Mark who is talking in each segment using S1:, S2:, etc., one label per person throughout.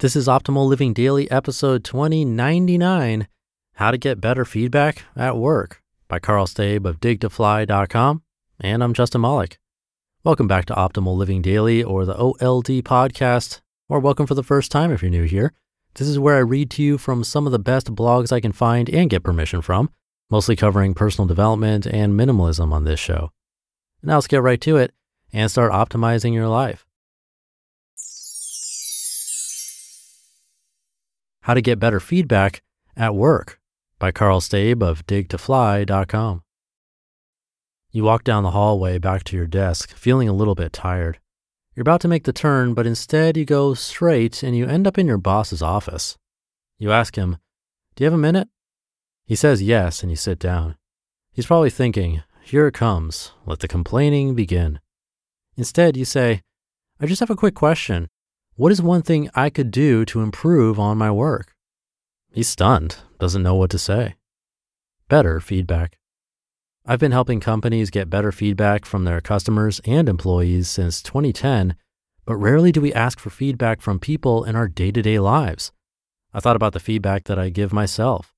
S1: This is Optimal Living Daily, episode 2099 How to Get Better Feedback at Work by Karl Staib of digtofly.com. And I'm Justin Malik. Welcome back to Optimal Living Daily or the OLD podcast, or welcome for the first time if you're new here. This is where I read to you from some of the best blogs I can find and get permission from, mostly covering personal development and minimalism on this show. Now let's get right to it and start optimizing your life. How to Get Better Feedback at Work by Karl Staib of digtofly.com. You walk down the hallway back to your desk, feeling a little bit tired. You're about to make the turn, but instead you go straight and you end up in your boss's office. You ask him, Do you have a minute? He says yes, and you sit down. He's probably thinking, Here it comes. Let the complaining begin. Instead, you say, I just have a quick question. What is one thing I could do to improve on my work? He's stunned, doesn't know what to say. Better feedback. I've been helping companies get better feedback from their customers and employees since 2010, but rarely do we ask for feedback from people in our day to day lives. I thought about the feedback that I give myself.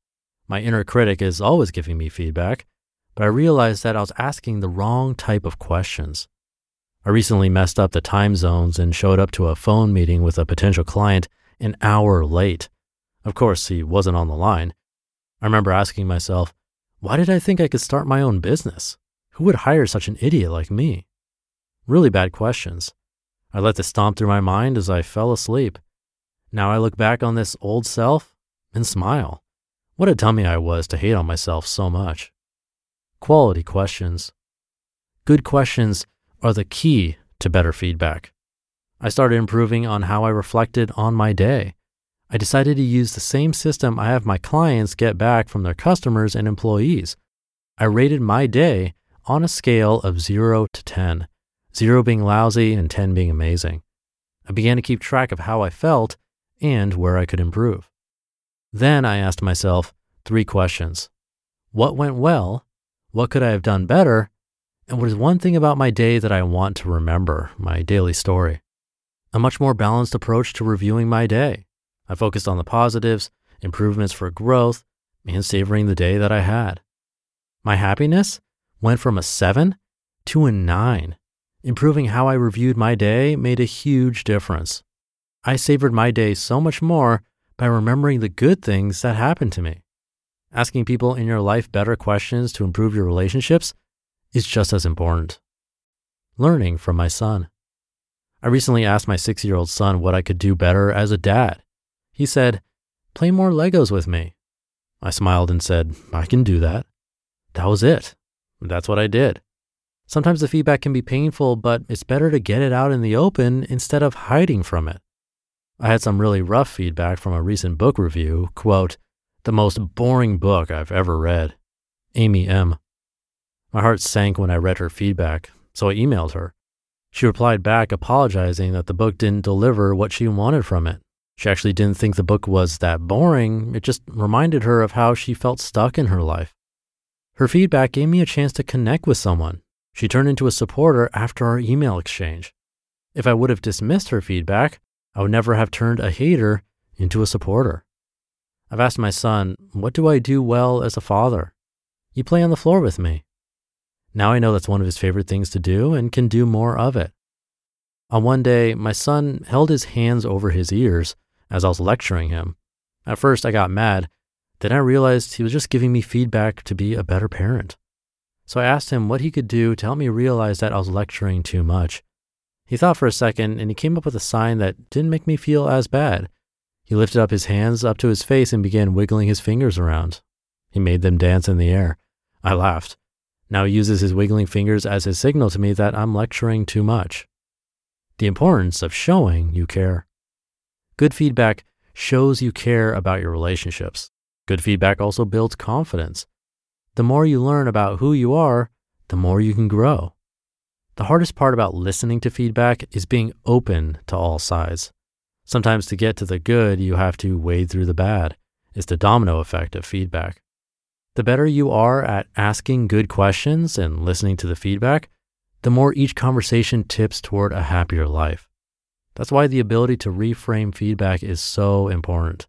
S1: My inner critic is always giving me feedback, but I realized that I was asking the wrong type of questions. I recently messed up the time zones and showed up to a phone meeting with a potential client an hour late. Of course, he wasn't on the line. I remember asking myself, why did I think I could start my own business? Who would hire such an idiot like me? Really bad questions. I let this stomp through my mind as I fell asleep. Now I look back on this old self and smile. What a dummy I was to hate on myself so much. Quality questions. Good questions are the key to better feedback. I started improving on how I reflected on my day. I decided to use the same system I have my clients get back from their customers and employees. I rated my day on a scale of 0 to 10, 0 being lousy and 10 being amazing. I began to keep track of how I felt and where I could improve. Then I asked myself three questions What went well? What could I have done better? And what is one thing about my day that I want to remember, my daily story? A much more balanced approach to reviewing my day. I focused on the positives, improvements for growth, and savoring the day that I had. My happiness went from a seven to a nine. Improving how I reviewed my day made a huge difference. I savored my day so much more by remembering the good things that happened to me. Asking people in your life better questions to improve your relationships is just as important. Learning from my son. I recently asked my six year old son what I could do better as a dad. He said, Play more Legos with me. I smiled and said, I can do that. That was it. That's what I did. Sometimes the feedback can be painful, but it's better to get it out in the open instead of hiding from it. I had some really rough feedback from a recent book review, quote, the most boring book I've ever read. Amy M. My heart sank when I read her feedback, so I emailed her. She replied back apologizing that the book didn't deliver what she wanted from it. She actually didn't think the book was that boring, it just reminded her of how she felt stuck in her life. Her feedback gave me a chance to connect with someone. She turned into a supporter after our email exchange. If I would have dismissed her feedback, I would never have turned a hater into a supporter. I've asked my son, What do I do well as a father? You play on the floor with me. Now I know that's one of his favorite things to do and can do more of it. On one day, my son held his hands over his ears as I was lecturing him. At first, I got mad. Then I realized he was just giving me feedback to be a better parent. So I asked him what he could do to help me realize that I was lecturing too much. He thought for a second and he came up with a sign that didn't make me feel as bad. He lifted up his hands up to his face and began wiggling his fingers around. He made them dance in the air. I laughed. Now he uses his wiggling fingers as his signal to me that I'm lecturing too much. The importance of showing you care. Good feedback shows you care about your relationships. Good feedback also builds confidence. The more you learn about who you are, the more you can grow. The hardest part about listening to feedback is being open to all sides. Sometimes to get to the good, you have to wade through the bad. It's the domino effect of feedback. The better you are at asking good questions and listening to the feedback, the more each conversation tips toward a happier life. That's why the ability to reframe feedback is so important.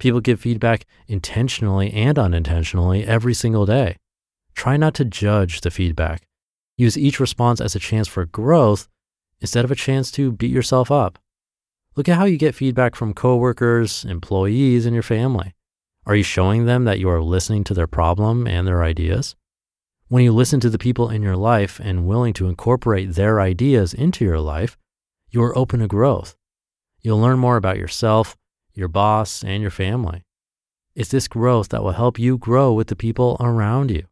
S1: People give feedback intentionally and unintentionally every single day. Try not to judge the feedback. Use each response as a chance for growth instead of a chance to beat yourself up. Look at how you get feedback from coworkers, employees, and your family. Are you showing them that you are listening to their problem and their ideas? When you listen to the people in your life and willing to incorporate their ideas into your life, you are open to growth. You'll learn more about yourself, your boss, and your family. It's this growth that will help you grow with the people around you.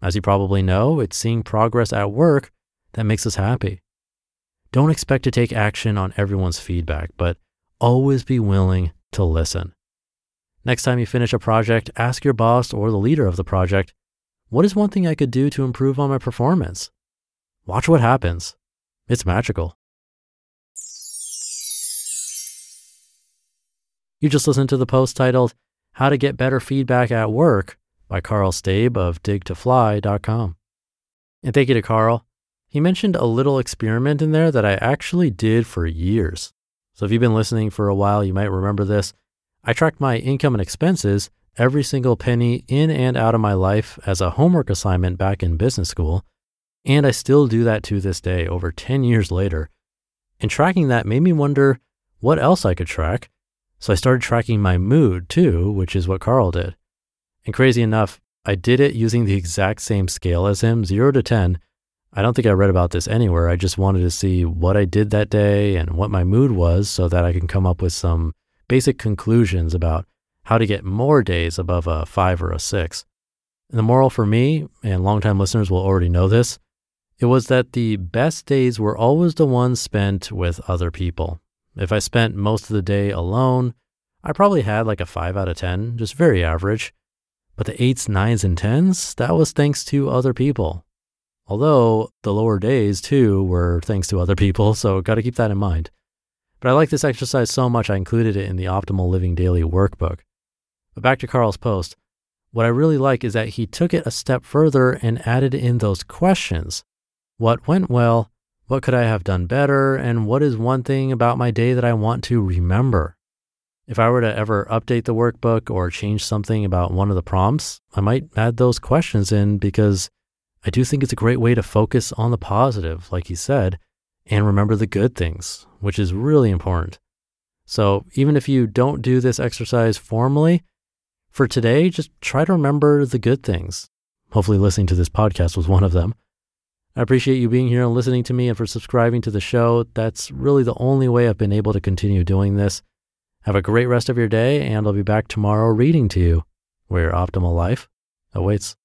S1: As you probably know, it's seeing progress at work that makes us happy. Don't expect to take action on everyone's feedback, but always be willing to listen. Next time you finish a project, ask your boss or the leader of the project, what is one thing I could do to improve on my performance? Watch what happens. It's magical. You just listened to the post titled How to Get Better Feedback at Work by Karl Staib of digtofly.com. And thank you to Karl. He mentioned a little experiment in there that I actually did for years. So if you've been listening for a while, you might remember this. I tracked my income and expenses, every single penny in and out of my life as a homework assignment back in business school. And I still do that to this day, over 10 years later. And tracking that made me wonder what else I could track. So I started tracking my mood too, which is what Karl did. And crazy enough, I did it using the exact same scale as him, zero to 10. I don't think I read about this anywhere. I just wanted to see what I did that day and what my mood was so that I can come up with some basic conclusions about how to get more days above a five or a six. And the moral for me, and longtime listeners will already know this, it was that the best days were always the ones spent with other people. If I spent most of the day alone, I probably had like a 5 out of 10, just very average. But the 8s, 9s, and 10s, that was thanks to other people. Although the lower days too were thanks to other people, so got to keep that in mind. But I like this exercise so much, I included it in the Optimal Living Daily workbook. But back to Karl's post. What I really like is that he took it a step further and added in those questions. What went well? What could I have done better? And what is one thing about my day that I want to remember? If I were to ever update the workbook or change something about one of the prompts, I might add those questions in because I do think it's a great way to focus on the positive, like he said, and remember the good things, which is really important. So even if you don't do this exercise formally, for today, just try to remember the good things. Hopefully, listening to this podcast was one of them. I appreciate you being here and listening to me and for subscribing to the show. That's really the only way I've been able to continue doing this. Have a great rest of your day, and I'll be back tomorrow reading to you where your optimal life awaits.